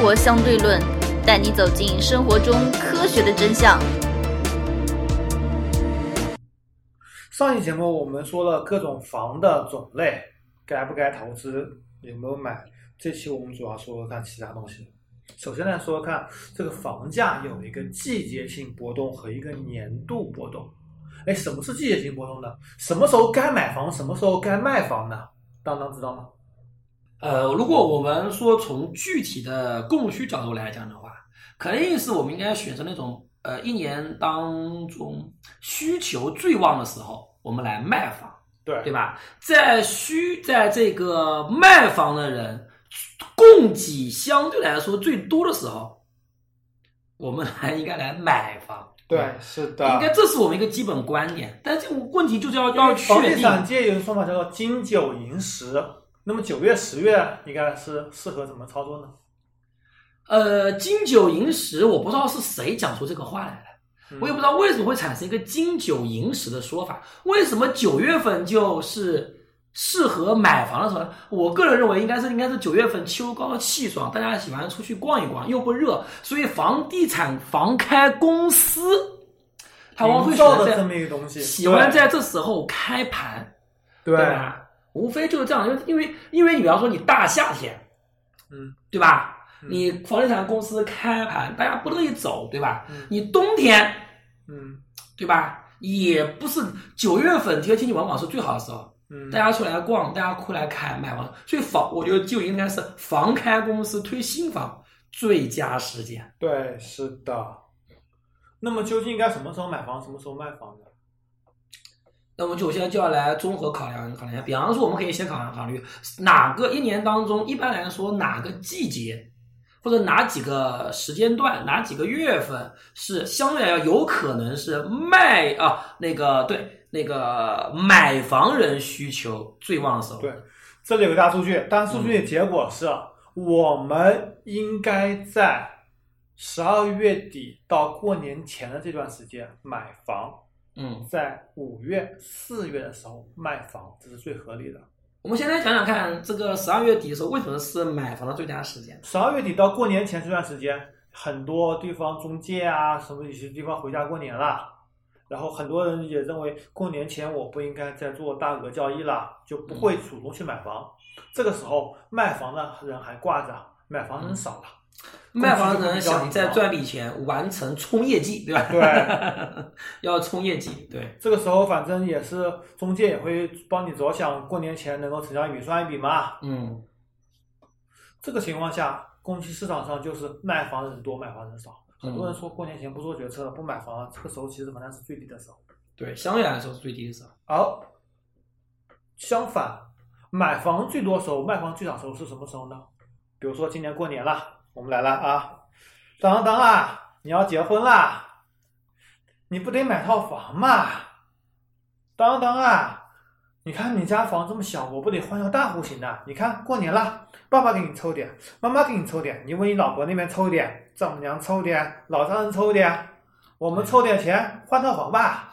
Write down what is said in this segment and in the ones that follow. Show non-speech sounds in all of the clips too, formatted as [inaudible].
活相对论》，带你走进生活中科学的真相。上期节目我们说了各种房的种类，该不该投资，有没有买。这期我们主要说说看其他东西。首先来说看这个房价有一个季节性波动和一个年度波动。哎，什么是季节性波动呢？什么时候该买房，什么时候该卖房呢？当当知道吗？呃，如果我们说从具体的供需角度来讲的话，肯定是我们应该选择那种呃一年当中需求最旺的时候，我们来卖房，对对吧？在需在这个卖房的人供给相对来说最多的时候，我们还应该来买房。对，是的，应该这是我们一个基本观点。但这个问题就是要要房地确定。产界有个说法叫做“金九银十”，那么九月、十月应该是适合怎么操作呢？呃，金九银十，我不知道是谁讲出这个话来的，我也不知道为什么会产生一个金九银十的说法。为什么九月份就是适合买房的时候呢？我个人认为应该是应该是九月份秋高气爽，大家喜欢出去逛一逛，又不热，所以房地产房开公司，他往往会营选择在造的这么一个东西，喜欢在这时候开盘，对对吧？无非就是这样，因为因为因为你比方说你大夏天，嗯，对吧？嗯你房地产公司开盘，大家不乐意走，对吧？嗯你冬天，嗯对吧？也不是九月份，这个天气往往是最好的时候，嗯，大家出来逛，大家出来看买房，所以房，我觉得就应该是房开公司推新房最佳时间。对，是的。那么究竟应该什么时候买房，什么时候卖房呢？那我们就现在就要来综合考量考量一下，比方说，我们可以先考量考虑哪个一年当中，一般来说哪个季节或者哪几个时间段、哪几个月份是相对来讲有可能是卖啊那个对那个买房人需求最旺的时候。对，这里有个大数据，大数据的结果是，我们应该在十二月底到过年前的这段时间买房，嗯，在五月、四月的时候卖房，这是最合理的。我们先来讲讲看，这个十二月底的时候为什么是买房的最佳时间？十二月底到过年前这段时间，很多地方中介啊，什么有些地方回家过年了，然后很多人也认为过年前我不应该再做大额交易了，就不会主动去买房。这个时候卖房的人还挂着，买房人少了。卖房的人想再赚笔钱，完成冲业绩，对吧？对，[laughs] 要冲业绩，对。这个时候反正也是中介也会帮你着想，过年前能够成交一笔算一笔嘛。嗯，这个情况下，供需市场上就是卖房的人多，买房人少。很多人说过年前不做决策了，不买房了，这个时候其实房价是最低的时候。对，相对来说是最低的时候。而相反，买房最多时候，卖房最少时候是什么时候呢？比如说今年过年了，我们来了啊，当当啊，你要结婚啦，你不得买套房嘛？当当啊，你看你家房这么小，我不得换套大户型的？你看过年了，爸爸给你抽点，妈妈给你抽点，你问你老婆那边抽点，丈母娘抽点，老丈人抽点，我们凑点钱换套房吧。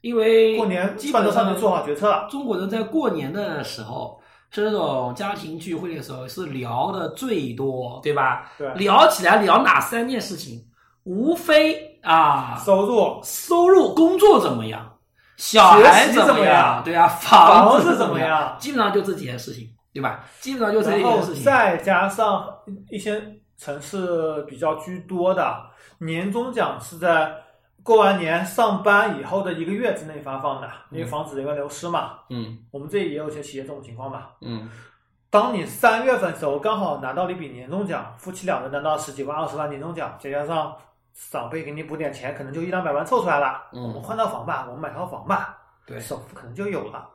因为过年基本上饭桌上面做好决策了。中国人在过年的时候，是那种家庭聚会的时候，是聊的最多，对吧？对聊起来聊哪三件事情？无非啊，收入、收入、工作怎么样，小孩怎么么样对啊，房子子怎么怎么样基本上就这几件事情，对吧？基本上就这几件事情。再加上一些城市比较居多的年终奖是在过完年上班以后的一个月之内发放的，因为防止人员流失嘛。嗯我们这里也有些企业这种情况嘛。嗯当你三月份的时候刚好拿到了一笔年终奖，夫妻两人拿到十几万、二十万年终奖，再加上长辈给你补点钱，可能就一两百万凑出来了。嗯我们换套房吧，我们买套房吧，对首付可能就有了。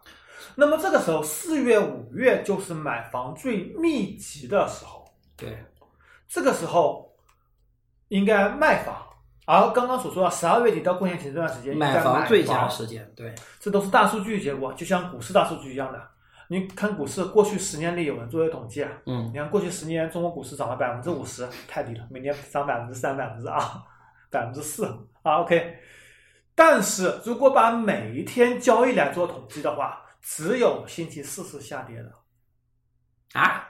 那么这个时候，四月、五月就是买房最密集的时候。对，这个时候应该卖房，而刚刚所说的十二月底到过年前这段时间买房最佳时间，对，这都是大数据结果，就像股市大数据一样的。你看股市过去十年里有人做了统计啊，嗯你看过去十年中国股市涨了百分之五十，太低了，每年涨百分之三、百分之二、[laughs] 百分之四啊。OK，但是如果把每一天交易来做统计的话，只有星期四是下跌的。啊，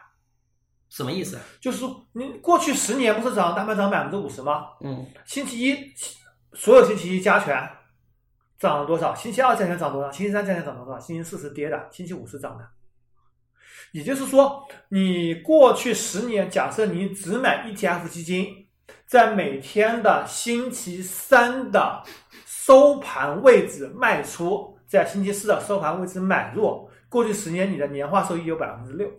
什么意思？就是说你过去十年不是涨大盘涨百分之五十吗？嗯星期一所有星期一加权涨了多少？星期二加权涨多少？星期三加权涨多少？星期四是跌的，星期五是涨的。也就是说，你过去十年，假设你只买 ETF 基金，在每天的星期三的收盘位置卖出，在星期四的收盘位置买入，过去十年你的年化收益有百分之六，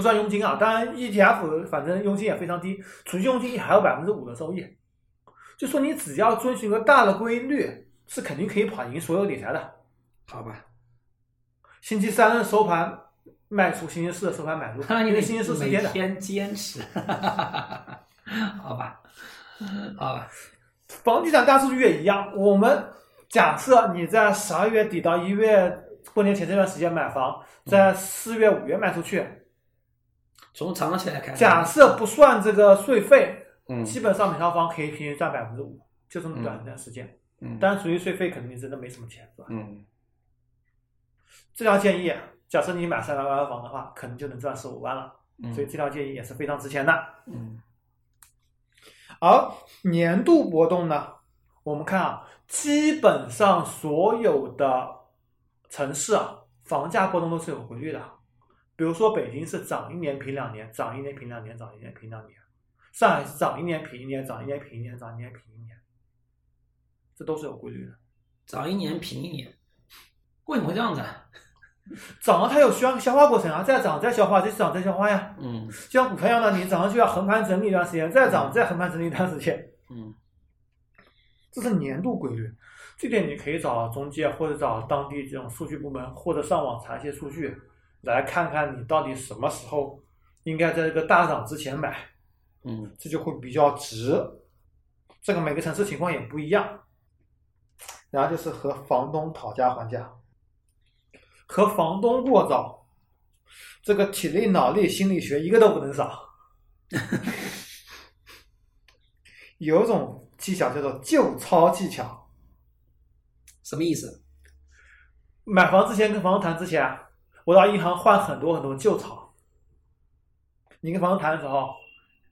不算佣金啊。当然，ETF 反正佣金也非常低，除去佣金还有百分之五的收益。就说你只要遵循个大的规律，是肯定可以跑赢所有理财的。好吧，星期三的收盘卖出，星期四的收盘买入，看 [laughs] 来你得因为星期四是每跌的。天坚持，[laughs] 好吧，好吧，房地产大数据也一样，我们假设你在十二月底到一月过年前这段时间买房，在四月、五月卖出去，从长期来看，假设不算这个税费，嗯基本上每套房可以平均赚百分之五，就这么短一段时间。嗯当然，属于税费，肯定真的没什么钱，是吧？嗯这条建议，假设你买三百万的房的话，可能就能赚十五万了。嗯所以这条建议也是非常值钱的。嗯而年度波动呢，我们看啊，基本上所有的城市啊，房价波动都是有规律的。比如说北京是涨一年平两年，涨一年平两年，涨一年平两年；上海是涨一年平一年，涨一年平一年，涨一年平一年，这都是有规律的。涨一年平一年，为什么会这样子啊？涨了它有需要消化过程啊，再涨再消化，再涨再消化呀。嗯就像股票一样的，你涨上去要横盘整理一段时间，再涨再横盘整理一段时间。嗯这是年度规律。这点你可以找中介或者找当地这种数据部门，或者上网查一些数据，来看看你到底什么时候应该在这个大涨之前买，嗯这就会比较值。这个每个城市情况也不一样。然后就是和房东讨价还价，和房东过招，这个体力、脑力、心理学一个都不能少。[laughs] 有一种技巧叫做旧钞技巧。什么意思？买房之前跟房东谈之前，我到银行换很多很多旧草。你跟房东谈的时候，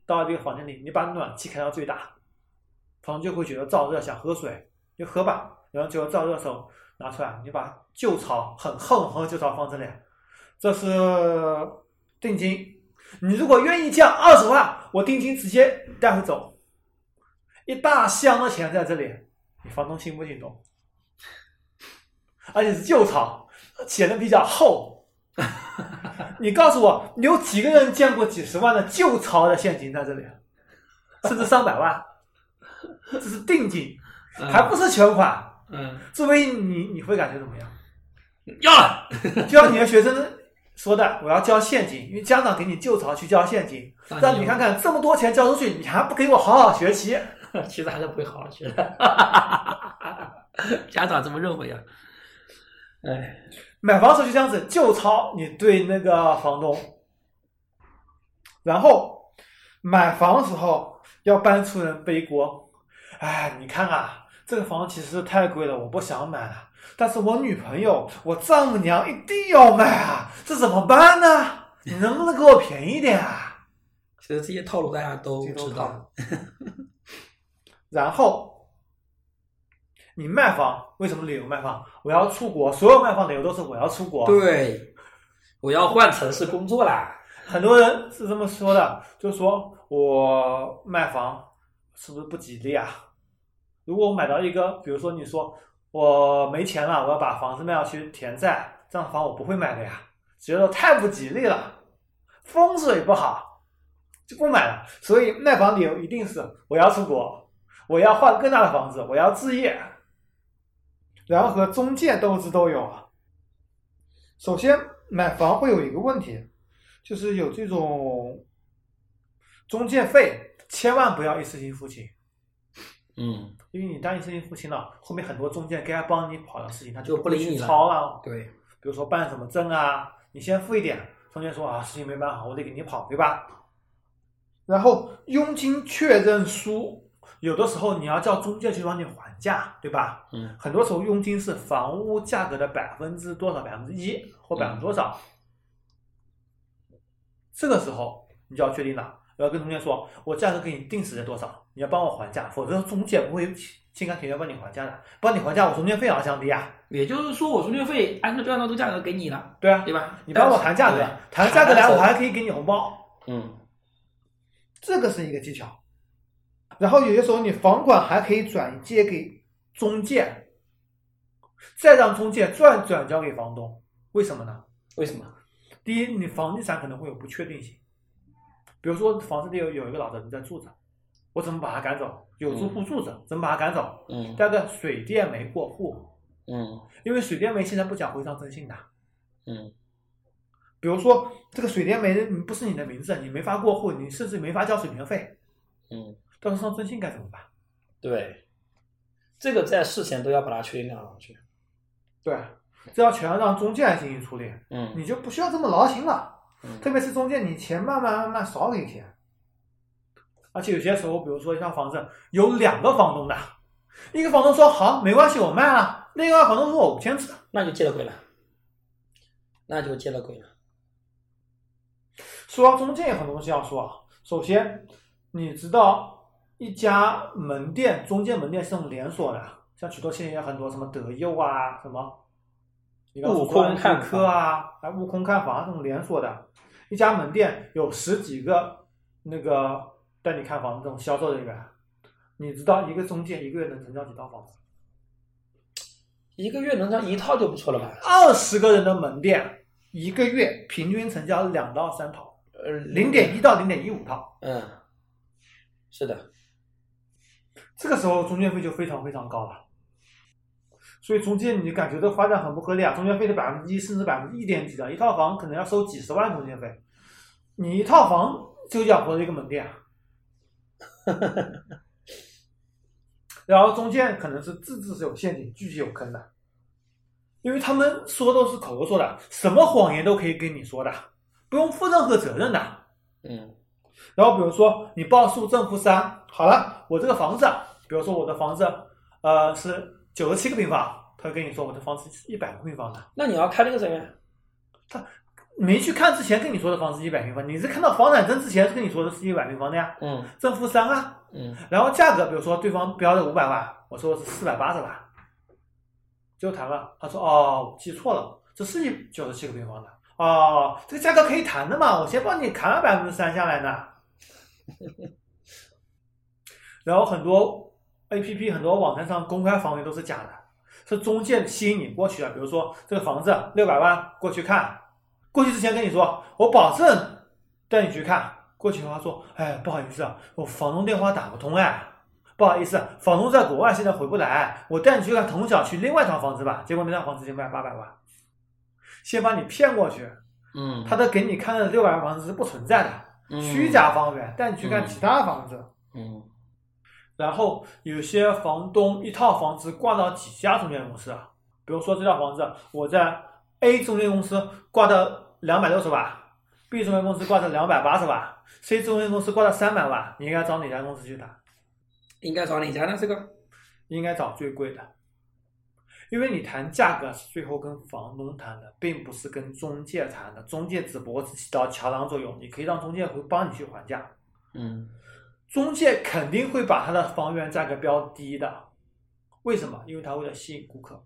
到这个房间里，你把暖气开到最大，房东就会觉得燥热，想喝水就喝吧。然后就燥热的时候拿出来，你把旧草很厚很厚旧草放这里，这是定金。你如果愿意降二十万，我定金直接带回走。一大箱的钱在这里，你房东心不心动？[laughs] 而且是旧草，写的比较厚。你告诉我，你有几个人见过几十万的旧钞的现金在这里，甚至上百万？[laughs] 这是定金，还不是全款。嗯，作为你，你会感觉怎么样？要了，[laughs] 就像你的学生说的，我要交现金，因为家长给你旧钞去交现金，让你看看这么多钱交出去，你还不给我好好学习？[laughs] 其实还是不会好好学的。家长这么认为啊？哎，买房时候就这样子，就抄你对那个房东，然后买房时候要搬出人背锅。哎，你看啊，这个房其实太贵了，我不想买了。但是我女朋友、我丈母娘一定要买啊，这怎么办呢？你能不能给我便宜点啊？[laughs] 其实这些套路大家都知道。然后你卖房，为什么理由卖房？我要出国，所有卖房理由都是我要出国。对，我要换城市工作啦。很多人是这么说的，就说我卖房是不是不吉利啊？如果我买到一个，比如说你说我没钱了，我要把房子卖掉去填债，这样的房我不会买的呀，觉得太不吉利了，风水不好，就不买了。所以卖房理由一定是我要出国，我要换更大的房子，我要置业，然后和中介斗智斗勇啊。首先，买房会有一个问题，就是有这种中介费，千万不要一次性付清，嗯，因为你当一次性付清了，后面很多中介该帮你跑的事情，他就不理你了。对，比如说办什么证啊，你先付一点，中介说啊事情没办好，我得给你跑，对吧？然后佣金确认书，有的时候你要叫中介去帮你还价，对吧？嗯很多时候佣金是房屋价格的百分之多少，百分之一或百分之多少。这个时候你就要确定了，要跟中介说，我价格给你定死在多少，你要帮我还价，否则中介不会心甘情愿帮你还价的，帮你还价，我中介费也要降低啊。也就是说，我中介费按照就按照这个价格给你了，对啊，对吧？你帮我谈价格，谈价格来，我还可以给你红包，嗯这个是一个技巧。然后有些时候你房管还可以转借给中介，再让中介转转交给房东，为什么呢？为什么？第一，你房地产可能会有不确定性，比如说房子里有有一个老人在住着，我怎么把他赶走？有住户住着，怎么把他赶走？嗯第二个，水电煤过户，嗯因为水电煤现在不讲回账征信的，嗯比如说这个水电煤不是你的名字，你没法过户，你甚至没法交水电费，嗯，到时候上征信该怎么办？对，这个在事前都要把它确定上去。对，这要全让中介来进行处理，嗯你就不需要这么劳心了。嗯特别是中介，你钱慢慢慢慢少给钱。而且有些时候，比如说一套房子有两个房东的，一个房东说好没关系我卖了，另外一个房东说我不签字。那就接了鬼了，那就接了鬼了。说到中介，有很多东西要说啊。首先，你知道一家门店，中介门店是这种连锁的，像许多现在有很多什么德佑啊，什么悟空看居客啊，啊悟空看房这种连锁的，一家门店有十几个那个带你看房的这种销售人员，你知道一个中介一个月能成交几套房子？一个月能交一套就不错了吧？二十个人的门店，一个月平均成交两到三套，呃，零点一到零点一五套。嗯，是的，这个时候中介费就非常非常高了。所以中介你感觉这个发展很不合理啊，中介费的百分之一甚至百分之一点几的，一套房可能要收几十万中介费，你一套房就养活了一个门店啊。[laughs] 然后中介可能是字字是有陷阱，句句有坑的，因为他们说都是口头说的，什么谎言都可以跟你说的，不用负任何责任的。嗯然后比如说你报数正负三，好了，我这个房子，比如说我的房子，呃是九十七个平方，他会跟你说我的房子是一百个平方的，那你要开那个什么他？没去看之前跟你说的房子一百平方，你是看到房产证之前跟你说的是一百平方的呀，嗯。正负三啊，嗯。然后价格，比如说对方标的五百万，我说是四百八十万，就谈了，他说哦记错了，这是一九十七个平方的，哦这个价格可以谈的嘛，我先帮你砍了百分之三下来呢。然后很多 A P P 很多网站上公开房源都是假的，是中介吸引你过去的。比如说这个房子六百万过去看，过去之前跟你说我保证带你去看，过去的话说，哎不好意思啊，我房东电话打不通哎，不好意思，房东在国外现在回不来，我带你去看同小区另外一套房子吧。结果那套房子就卖八百万，先把你骗过去，嗯，他的给你看的六百万房子是不存在的，嗯虚假房源，带你去看其他房子。嗯然后有些房东一套房子挂到几家中介公司啊，比如说这套房子我在 A 中介公司挂到两百六十万，B 中介公司挂到两百八十万，C 中介公司挂到三百万，你应该找哪家公司去谈？应该找哪家呢？这个应该找最贵的，因为你谈价格是最后跟房东谈的，并不是跟中介谈的，中介只不过是起到桥梁作用，你可以让中介会帮你去还价。嗯中介肯定会把他的房源价格标低的，为什么？因为他为了吸引顾客。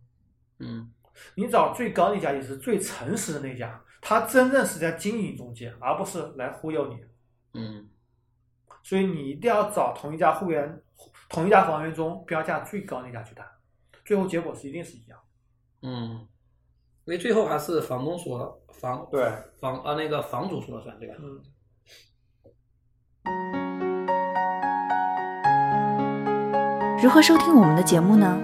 嗯你找最高那家也是最诚实的那家，他真正是在经营中介，而不是来忽悠你。嗯所以你一定要找同一家会员、同一家房源中标价最高那家去谈，最后结果是一定是一样。嗯，因为最后还是房东说房对，房啊那个房主说了算，对吧？嗯。如何收听我们的节目呢？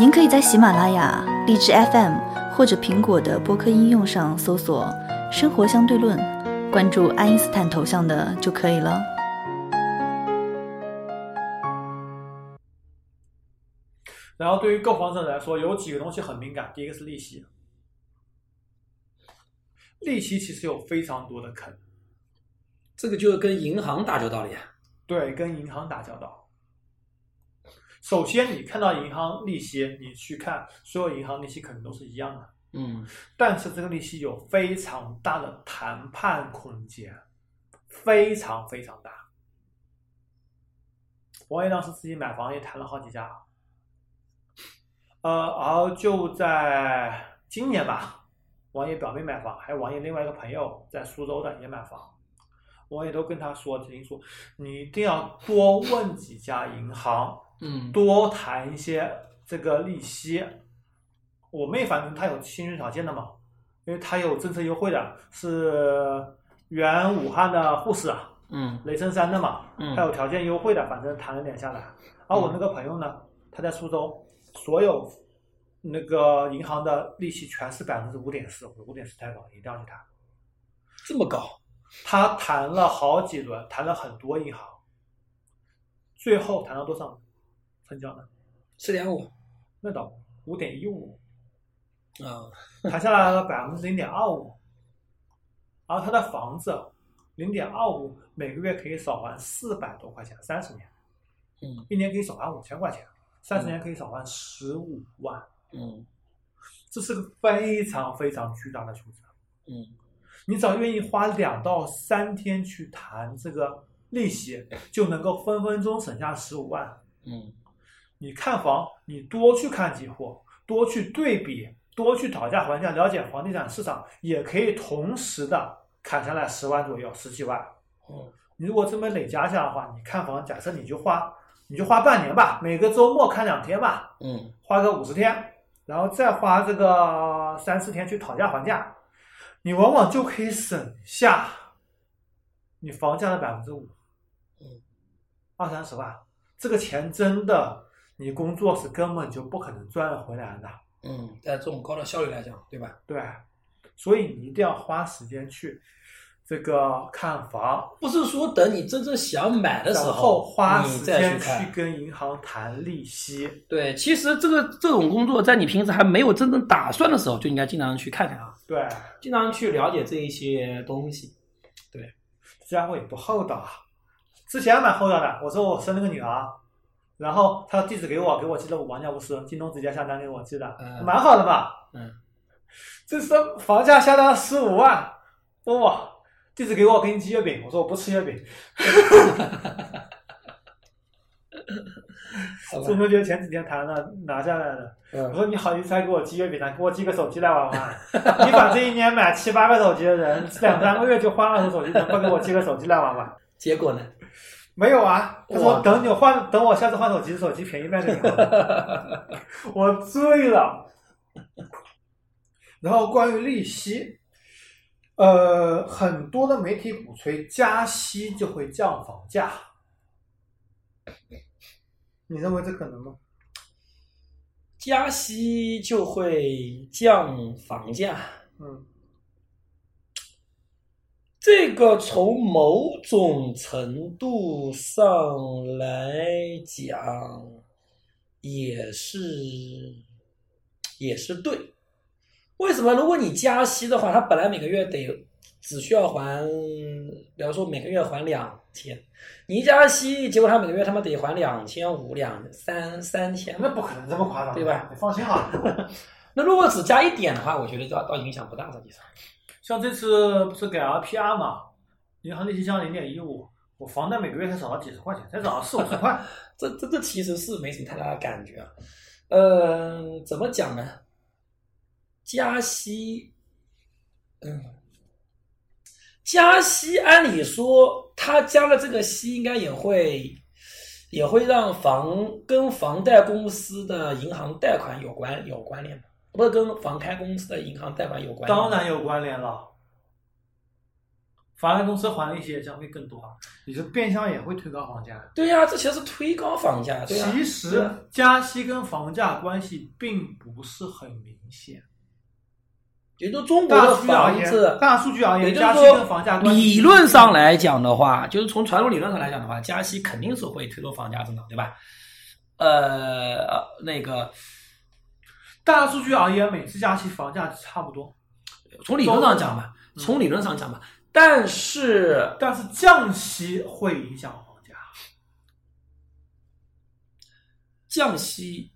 您可以在喜马拉雅、荔枝 FM 或者苹果的播客应用上搜索“生活相对论”，关注爱因斯坦头像的就可以了。然后对于购房者来说，有几个东西很敏感。第一个是利息，利息其实有非常多的坑，这个就是跟银行打交道了呀。对，跟银行打交道。首先，你看到银行利息，你去看所有银行利息可能都是一样的，嗯但是这个利息有非常大的谈判空间。非常非常大。王爷当时自己买房也谈了好几家，呃，而就在今年吧，王爷表妹买房，还有王爷另外一个朋友在苏州的也买房，王爷都跟他说，听说你一定要多问几家银行，嗯多谈一些这个利息。我妹反正她有信用条件的嘛，因为她有政策优惠的，是原武汉的护士啊，嗯雷神山的嘛，嗯她有条件优惠的，反正谈了点下来。而我那个朋友呢，他在苏州，所有那个银行的利息全是百分之五点四，五点四太高，一定要去谈。这么高，他谈了好几轮，谈了很多银行，最后谈到多少成交的？四点五那倒五点一五，啊，谈下来了百分之零点二五，而他的房子零点二五每个月可以少还四百多块钱，三十年，嗯一年可以少还五千块钱，三十年可以少还十五万，嗯这是个非常非常巨大的数字。嗯你只要愿意花两到三天去谈这个利息，就能够分分钟省下十五万。嗯你看房，你多去看几户，多去对比，多去讨价还价，了解房地产市场，也可以同时的砍下来十万左右，十几万。嗯你如果这么累加下来的话，你看房，假设你就花，你就花半年吧，每个周末看两天吧，嗯花个五十天，然后再花这个三四天去讨价还价，你往往就可以省下你房价的百分之五，嗯，二三十万，这个钱真的你工作是根本就不可能赚回来的，嗯，在这种高的效率来讲，对吧？对，所以你一定要花时间去这个看房，不是说等你真正想买的时然候后花时间去。跟银行谈利息，对，其实这个这种工作，在你平时还没有真正打算的时候，就应该经常去看看啊，对，经常去了解这一些东西。对这家伙也不厚道啊！之前蛮厚道的，我说我生了个女儿，然后他地址给我，给我寄了王尿不湿，京东直接下单给我寄的，嗯蛮好的嘛。嗯，这是房价下单十五万，哇！地址给我，给你寄月饼。我说我不吃月饼。[laughs] 好吧中秋节前几天谈的，拿下来的。我嗯，说你好意思还给我寄月饼呢？给我寄个手机来玩玩。你把这一年买七八个手机的人，两三个月就换二手手机，能不给我寄个手机来玩玩？结果呢？没有啊，他说等你换，等我下次换手机，手机便宜卖给你了。[laughs] 我醉了。然后关于利息，呃，很多的媒体鼓吹加息就会降房价，你认为这可能吗？加息就会降房价，嗯，这个从某种程度上来讲，也是也是对。为什么？如果你加息的话，他本来每个月得只需要还，比方说每个月还两千，你一加息，结果他每个月他妈得还两千五、两三三千，那不可能这么夸张，对吧？你放心好了。[laughs] 那如果只加一点的话，我觉得倒倒影响不大，实际上。像这次不是改 LPR 嘛，银行利息降零点一五，我房贷每个月才少了几十块钱，才少了四五十块。[laughs] 这这这其实是没什么太大的感觉啊。呃，怎么讲呢？加息，嗯，加息，按理说他加了这个息，应该也会也会让房跟房贷公司的银行贷款有关有关联吧？不是跟房开公司的银行贷款有关？当然有关联了。房开公司还利息也将会更多，你这变相也会推高房价。对呀、这其实是推高房价。其实啊加息跟房价关系并不是很明显。也就中国大的数据大数据而言，也就是加息跟房价理论上来讲的话，就是从传统理论上来讲的话，加息肯定是会推动房价增长，对吧？呃，呃那个大数据而言，每次加息房价差不多，从理论上讲吧，嗯从理论上讲吧，但是但是降息会影响房价。降息，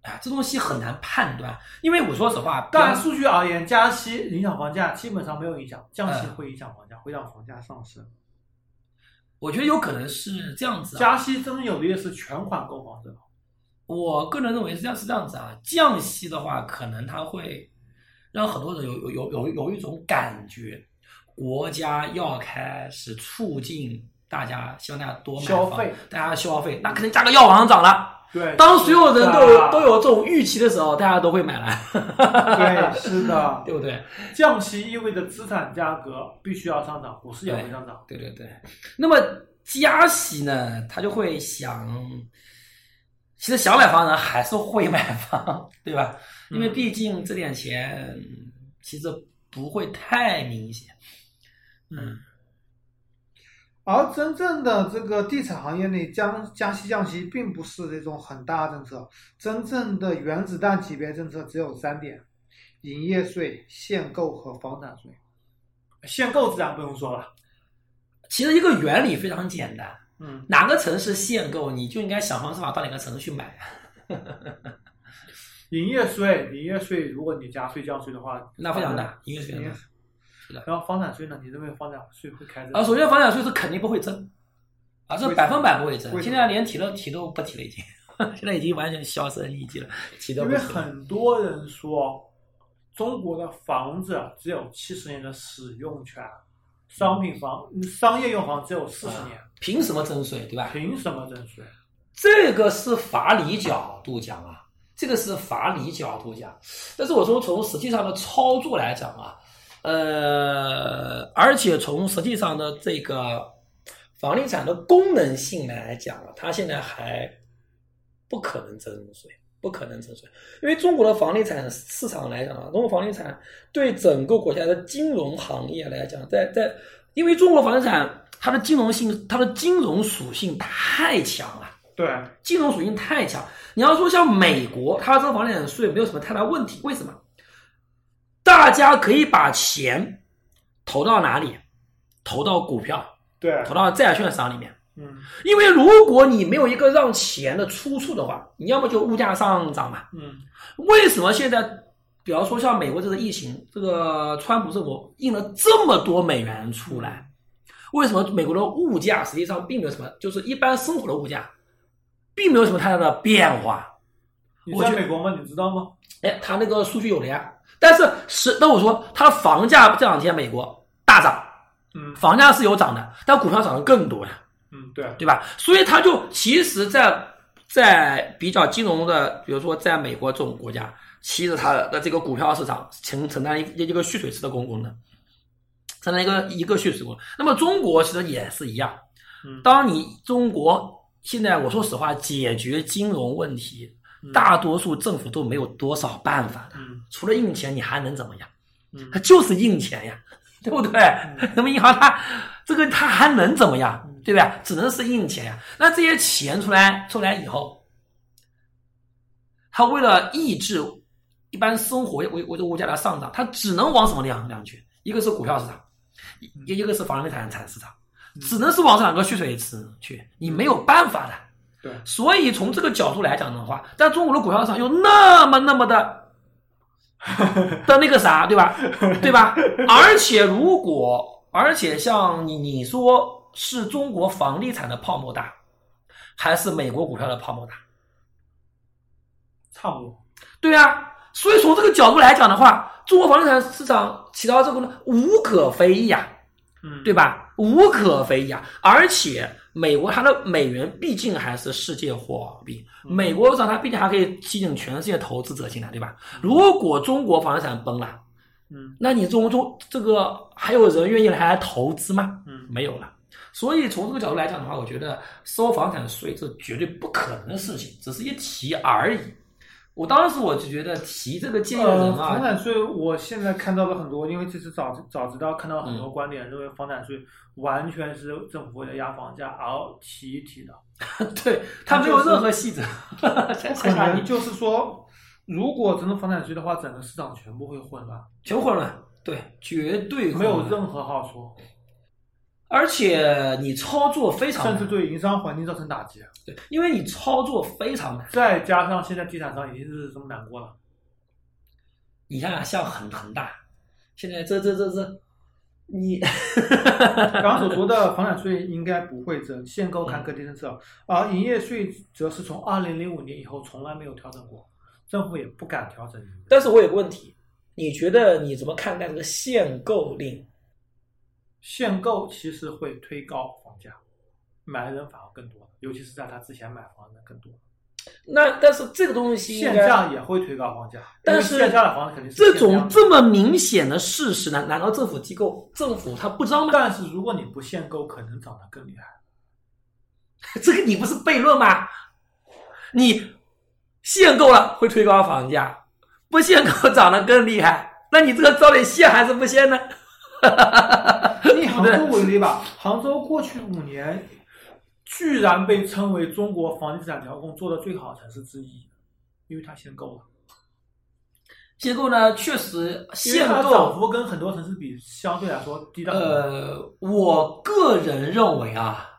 哎，这东西很难判断，因为我说实话，大数据而言，加息影响房价基本上没有影响，降息嗯会影响房价，会让房价上升。我觉得有可能是这样子、啊。加息真正有利的是全款购房者。我个人认为是这样是这样子啊，降息的话，可能它会让很多人有有有有有一种感觉，国家要开始促进大家，希望大家多买房消费，大家消费，那肯定价格要往上涨了。对，当所有人都有都有这种预期的时候，大家都会买来，[laughs] 对，是的，对不对？降息意味着资产价格必须要上涨，股市也会上涨。对对对。那么加息呢，他就会想，其实想买房人还是会买房，对吧？因为嗯毕竟这点钱其实不会太明显。嗯，而真正的这个地产行业内降加息降息，并不是这种很大政策，真正的原子弹级别政策只有三点：营业税、限购和房产税。限购自然不用说了，其实一个原理非常简单，嗯，哪个城市限购，你就应该想方设法到哪个城市去买。[laughs] 营业税，营业税，如果你加税降税的话，那非常大，营业税大。然后房产税呢？你认为房产税会开征？啊，首先房产税是肯定不会增，啊，这百分百不会增。现在连提都提都不提了，已经，[laughs] 现在已经完全销声匿迹了，提都因为不提了。很多人说，中国的房子只有七十年的使用权，商品房、嗯商业用房只有四十年，凭什么征税，对吧？凭什么征税？这个是法理角度讲啊，这个是法理角度讲，但是我说从实际上的操作来讲啊，呃，而且从实际上的这个房地产的功能性来讲啊，它现在还不可能征税，不可能征税，因为中国的房地产市场来讲啊，中国房地产对整个国家的金融行业来讲，在在，因为中国房地产它的金融性，它的金融属性太强了。对，金融属性太强。你要说像美国，它这个房地产税没有什么太大问题，为什么？大家可以把钱投到哪里？投到股票，对，投到债券市场里面。嗯因为如果你没有一个让钱的出处的话，你要么就物价上涨嘛。嗯为什么现在，比方说像美国这个疫情，这个川普政府印了这么多美元出来？为什么美国的物价实际上并没有什么，就是一般生活的物价，并没有什么太大的变化？你我在美国吗？你知道吗？哎，他那个数据有的呀，但是是，那我说他房价这两天美国大涨，嗯房价是有涨的，但股票涨得更多呀。嗯，对，对吧？所以他就其实在，在比较金融的，比如说在美国这种国家，其实它的这个股票市场承承担一一个蓄水池的功功能，承担一个一个蓄水功能。那么中国其实也是一样，嗯当你中国现在我说实话，解决金融问题，嗯大多数政府都没有多少办法的，嗯除了印钱，你还能怎么样？嗯它就是印钱呀，对不对？那么银行它这个它还能怎么样？对吧？只能是印钱呀。那这些钱出来出来以后，他为了抑制一般生活为为这个物价的上涨，他只能往什么地方量去？一个是股票市场，一一个是房地产产市场，只能是往这两个蓄水池去，你没有办法的。对，所以从这个角度来讲的话，但中国的股票市场又那么那么的 [laughs] 的那个啥，对吧？对吧？[laughs] 而且如果，而且像你你说是中国房地产的泡沫大，还是美国股票的泡沫大？差不多。对啊，所以从这个角度来讲的话，中国房地产市场起到这个呢无可非议啊。嗯，对吧？无可非议啊！而且美国它的美元毕竟还是世界货币，美国上它毕竟还可以吸引全世界投资者进来，对吧？如果中国房地产崩了，嗯那你中国中这个还有人愿意来投资吗？嗯没有了。所以从这个角度来讲的话，我觉得收房产税是绝对不可能的事情，只是一提而已。我当时我就觉得提这个建议人啊，房产税我现在看到了很多，因为这次早早知道看到很多嗯。观点，认为房产税完全是政府为了压房价而提一提的，[laughs] 对他没有任何细则，[laughs] 不可能就是说，如果真的房产税的话，整个市场全部会混乱，全混乱，对，绝对没有任何好处，而且你操作非常甚至，对营商环境造成打击。对，因为你操作非常难。再加上现在地产商已经日子这么难过了，你看啊，像恒恒大，现在这这这这你刚刚所说的 [laughs] 房产税应该不会增，限购看各地政策，而营业税则是从二零零五年以后从来没有调整过，政府也不敢调整。但是我有个问题，你觉得你怎么看待这个限购令？限购其实会推高房价，买的人反而更多，尤其是在他之前买房的人更多。那但是这个东西应限价也会推高房价，但是限价的房子肯定是这种这么明显的事实，呢难道政府机构政府他不知道吗？但是如果你不限购，可能涨得更厉害。这个你不是悖论吗？你限购了会推高房价，不限购涨得更厉害，那你这个到底限还是不限呢？[laughs] 以杭州为例吧，杭州过去五年居然被称为中国房地产调控做的最好的城市之一，因为它限购了，限购呢，确实限它的涨购，幅跟很多城市比相对来说低的。呃，我个人认为啊，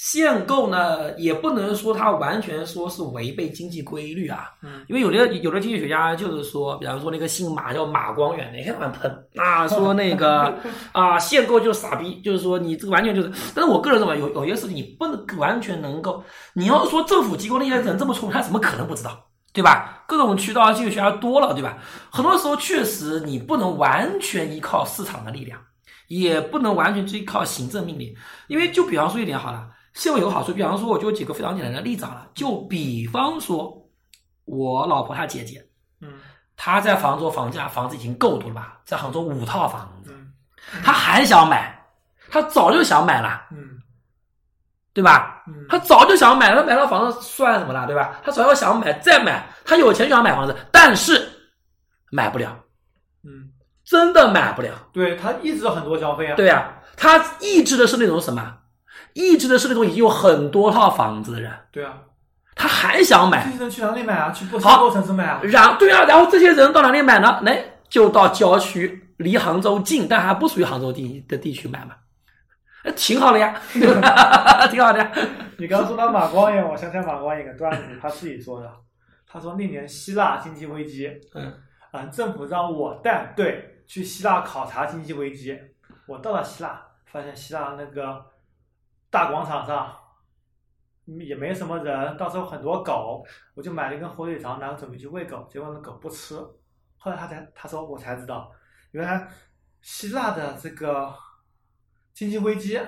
限购呢也不能说它完全说是违背经济规律啊，嗯，因为有的有的经济学家就是说，比方说那个姓马叫马光远的，一天到晚喷啊，[laughs] 说那个啊限购就是傻逼，就是说你这个完全就是。但是我个人认为有有些事情你不能完全能够，你要说政府机构那些人这么聪明，他怎么可能不知道？对吧？各种渠道经济学家多了，对吧？很多时候确实你不能完全依靠市场的力量，也不能完全依靠行政命令，因为就比方说一点好了，限购有个好处，比方说我就举个非常简单的例子好了，就比方说我老婆她姐姐，嗯她在杭州房价房子已经够多了吧，在杭州五套房子，嗯她还想买，她早就想买了，嗯对吧？嗯，她早就想买了，买到房子算什么了，对吧？她早要想买再买，她有钱就想买房子，但是买不了，嗯，真的买不了。对，他抑制了很多消费啊。对呀、她抑制的是那种什么？抑制的是那种已经有很多套房子的人，对啊，他还想买这，些人去哪里买啊？去不好限购城市买啊？然对啊，然后这些人到哪里买呢？来就到郊区，离杭州近，但还不属于杭州地的地区买嘛，哎，挺好的呀？[laughs] 挺好的呀。你刚刚说到马光远，我想起来马光远一个段子，他自己说的。他说那年希腊经济危机，嗯嗯，政府让我带队去希腊考察经济危机。我到了希腊，发现希腊那个大广场上也没什么人，到时候很多狗，我就买了一根火腿肠，然后准备去喂狗，结果那狗不吃。后来他才他说我才知道，原来希腊的这个经济危机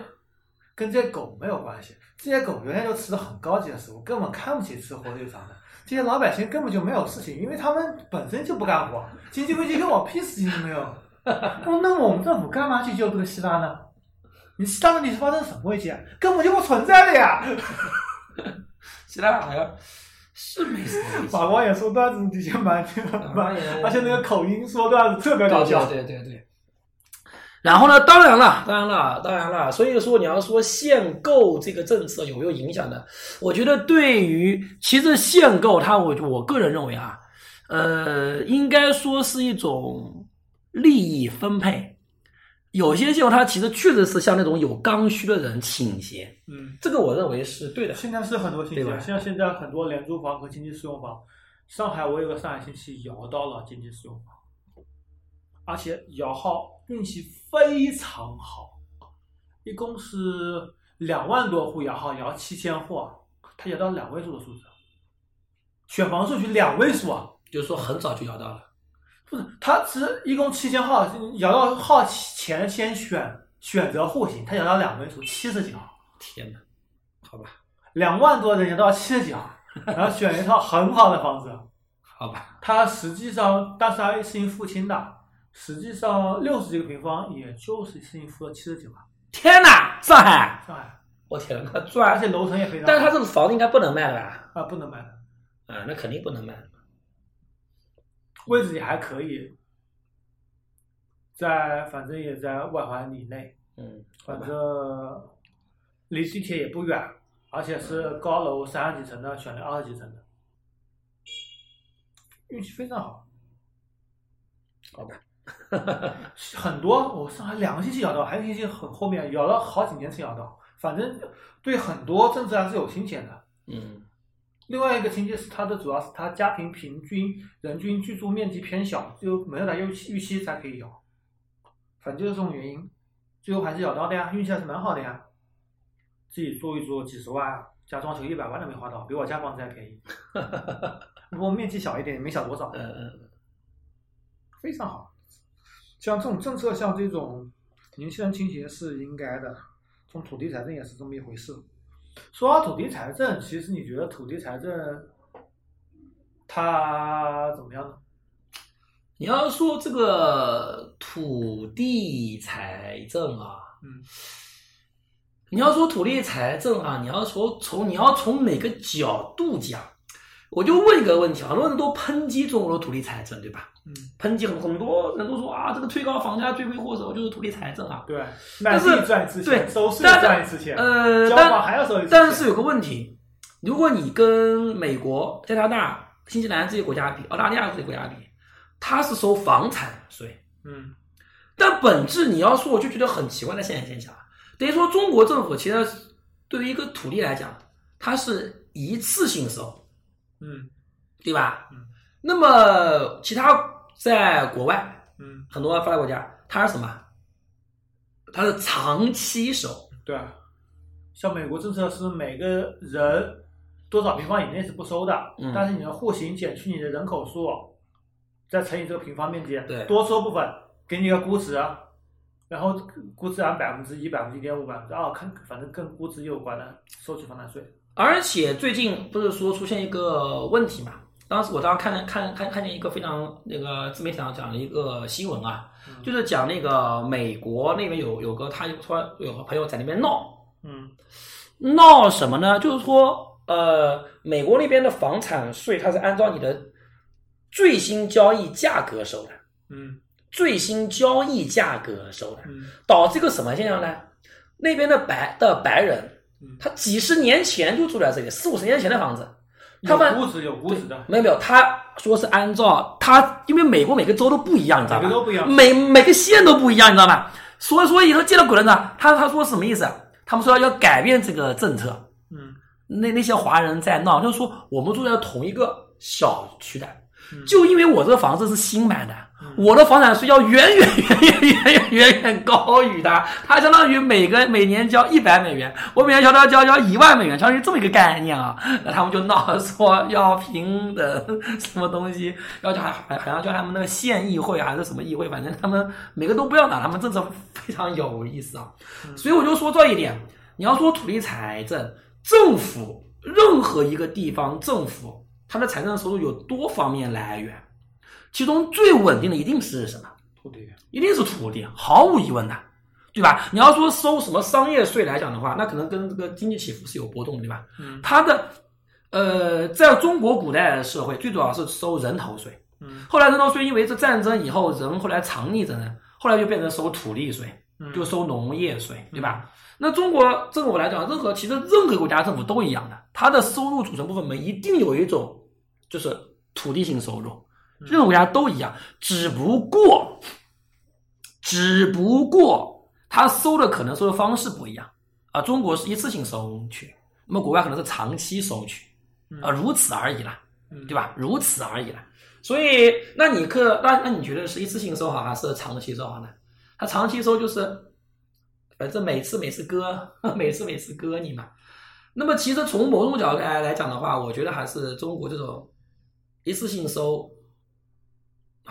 跟这些狗没有关系，这些狗原来就吃的很高级的食物，根本看不起吃火腿肠的。这些老百姓根本就没有事情，因为他们本身就不干活，经济危机跟我屁事情都没有。那么那么我们政府干嘛去救这个希腊呢？你希腊问题是发生什么危机啊？根本就不存在的呀！[laughs] 其他好像是没什么马光 [laughs] 也说段子的确蛮光 [laughs] 蛮也，而且那个口音说段子特别搞笑。对对对对。然后呢，当然了，当然了，当然了。所以说，你要说限购这个政策有没有影响呢？我觉得对于其实限购它，我我个人认为啊，呃，应该说是一种利益分配。有些限购它其实确实是向那种有刚需的人倾斜，嗯，这个我认为是对的。现在是很多亲戚对吧，像现在很多廉租房和经济适用房，上海我有个上海亲戚摇到了经济适用房，而且摇号运气非常好，一共是两万多户摇号，摇七千户啊，他摇到两位数的数字，选房数据两位数啊，就是说很早就摇到了，不是，他只一共七千号，摇到号前先选选择户型，他摇到两位数，七十几号。天哪，好吧，两万多人摇到七十几号，然后选一套很好的房子。[laughs] 好吧，他实际上，但是他是因付清的，实际上六十几个平方，也就是一次性付了七十几万。天哪，上海，上海，我天哪，赚而且楼层也非常，但是他这个房子应该不能卖了吧？啊不能卖的，啊，那肯定不能卖了。位置也还可以，在反正也在外环以内，嗯，反正离地铁也不远，而且是高楼三十几层的，选了二十几层的，运气非常好。好吧，[laughs] 很多，我上海两个星期摇到，还有一个星期很后面摇了好几年才摇到，反正对很多政策还是有新鲜的。嗯，另外一个情节是他的主要是他家庭平均人均居住面积偏小，就没有达预期预期才可以摇，反正就是这种原因。最后还是咬到的呀，运气还是蛮好的呀。自己做一做几十万，加装修一百万都没花到，比我家房子还便宜。[laughs] 不过面积小一点，也没小多少，嗯嗯，非常好。像这种政策，像这种年轻人倾斜是应该的，从土地财政也是这么一回事。说到土地财政，其实你觉得土地财政它怎么样呢？你要说这个土地财政啊，嗯，你要说土地财政啊，你要说从你要从哪个角度讲？我就问一个问题，很多人都抨击中国的土地财政，对吧？嗯，抨击很很多人都说啊，这个推高房价罪魁祸首就是土地财政啊。对，卖但是地赚一次对钱，收税赚一次钱，呃，交但房还要收一次钱。但是有个问题，如果你跟美国、加拿大、新西兰这些国家比，澳大利亚这些国家比，它是收房产税，嗯但本质你要说，我就觉得很奇怪的现现象啊，等于说中国政府其实对于一个土地来讲，它是一次性收，嗯对吧？嗯。那么其他在国外嗯，很多发达国家，它是什么？它是长期收，对啊。像美国政策是每个人多少平方以内是不收的，嗯但是你的户型减去你的人口数，再乘以这个平方面积，对多收部分给你一个估值，然后估值按百分之一、百分之一点五、百分之二，看反正跟估值有关的收取房产税。而且最近不是说出现一个问题嘛？当时我当时看看看看见一个非常那个自媒体上讲的一个新闻啊，嗯就是讲那个美国那边有有个他突然有个朋友在那边闹嗯闹什么呢？就是说呃，美国那边的房产税它是按照你的最新交易价格收的，嗯最新交易价格收的，嗯导致一个什么现象呢？那边的白的白人嗯，他几十年前就住在这里，四五十年前的房子，他有们估值有估值的，没有没有，他说是按照他，因为美国每个州都不一样，你知道吧？每个都不一样每每个县都不一样，你知道吧？所以所以他见到鬼了呢，他他说什么意思？他们说要改变这个政策，嗯那那些华人在闹，就是说我们住在同一个小区的，嗯就因为我这个房子是新买的，嗯我的房产税要远远远远远远远远高于他，他相当于每个每年交一百美元，我每年交他交交一万美元，相当于这么一个概念啊。那他们就闹说要平等什么东西，要叫还还还要叫他们那个县议会还是什么议会，反正他们每个都不要拿，他们政策非常有意思啊。所以我就说这一点，你要说土地财政，政府任何一个地方政府，它的财政收入有多方面来源，其中最稳定的一定是什么？土地，一定是土地，毫无疑问的，对吧？你要说收什么商业税来讲的话，那可能跟这个经济起伏是有波动的，对吧？嗯它的呃，在中国古代的社会，最主要是收人头税，嗯后来人头税因为这战争以后，人后来藏匿着呢，后来就变成收土地税，嗯，就收农业税，对吧？那中国政府来讲，任何其实任何国家政府都一样的，它的收入组成部分里面一定有一种就是土地性收入，任何国家都一样，只不过只不过他收的可能收的方式不一样啊。中国是一次性收取，那么国外可能是长期收取啊，如此而已啦。嗯对吧？如此而已啦。所以，那你可那那你觉得是一次性收好还是长期收好呢？他长期收就是，反正每次每次割，[laughs] 每次每次割你嘛。那么，其实从某种角度来来讲的话，我觉得还是中国这种一次性收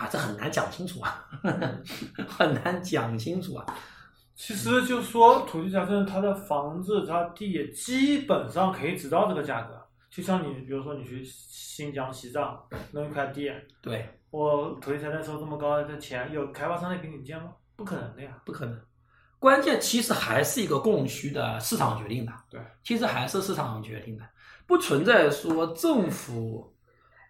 啊，这很难讲清楚啊，很难讲清楚啊。其实就说土地财政，它的房子、它地基本上可以知道这个价格。就像你，比如说你去新疆、西藏弄一块地，对，我土地财政收这么高的钱，有开发商来给你建吗？不可能的呀。不可能。关键其实还是一个供需的市场决定的。对，其实还是市场决定的，不存在说政府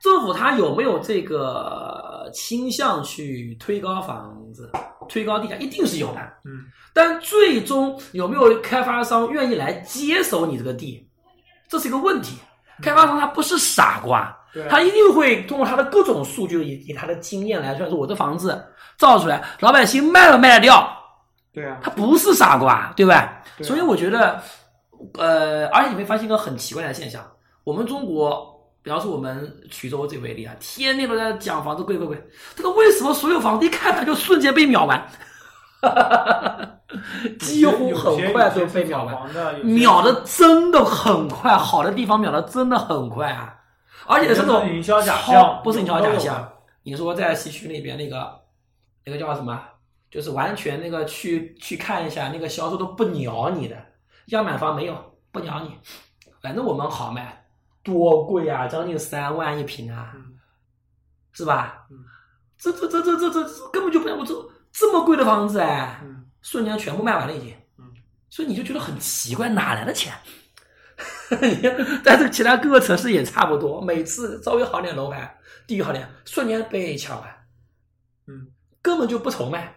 政府它有没有这个倾向去推高房子、推高地价，一定是有的。嗯，但最终有没有开发商愿意来接手你这个地，这是一个问题。开发商他不是傻瓜，他一定会通过他的各种数据以及他的经验来算，说我的房子造出来，老百姓卖不卖得掉？对啊，他不是傻瓜，对吧？对啊所以我觉得，呃，而且你会发现一个很奇怪的现象，我们中国，比方说我们衢州这为例啊，天天都在讲房子贵贵贵，这个为什么所有房子一看它就瞬间被秒完？[laughs] 几乎很快就被秒完完，秒的真的很快，好的地方秒的真的很快啊！而且是那种营销假象，不是营销假象。你说在西区那边那个那个叫什么？就是完全那个去去看一下，那个销售都不鸟你的，样板房没有不鸟你，反正我们好卖，多贵啊，将近三万一平啊，是吧？这这这这这这根本就不我这这么贵的房子哎，瞬间全部卖完了已经，所以你就觉得很奇怪，哪来的钱？但 [laughs] 是其他各个城市也差不多，每次稍微好点楼盘，地域好点，瞬间被抢完，嗯，根本就不愁卖。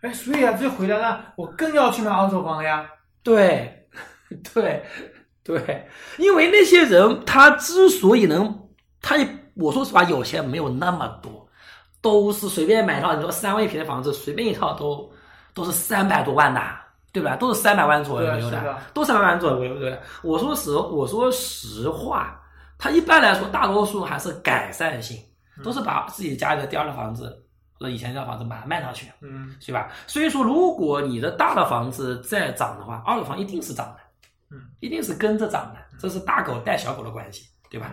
哎，所以啊，这回来了，我更要去买二手房了呀。对，[laughs] 对，对，因为那些人他之所以能，他也我说实话，有钱没有那么多，都是随便买套，你说三万一平的房子，随便一套都都是三百多万的。对吧？都是三百万左右的，都三百万左右，对不对？我说实，我说实话，他一般来说，大多数还是改善性，都是把自己家里的第二套房子那以前那套房子把它卖上去，嗯，对吧？所以说，如果你的大的房子再涨的话，二手房一定是涨的，嗯，一定是跟着涨的，这是大狗带小狗的关系，对吧？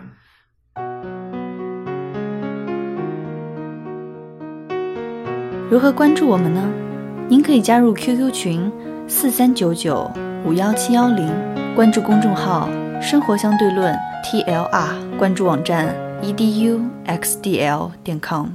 如何关注我们呢？您可以加入 QQ 群。四三九九五幺七幺零，关注公众号“生活相对论 ”TLR，关注网站 eduxdl 点 com。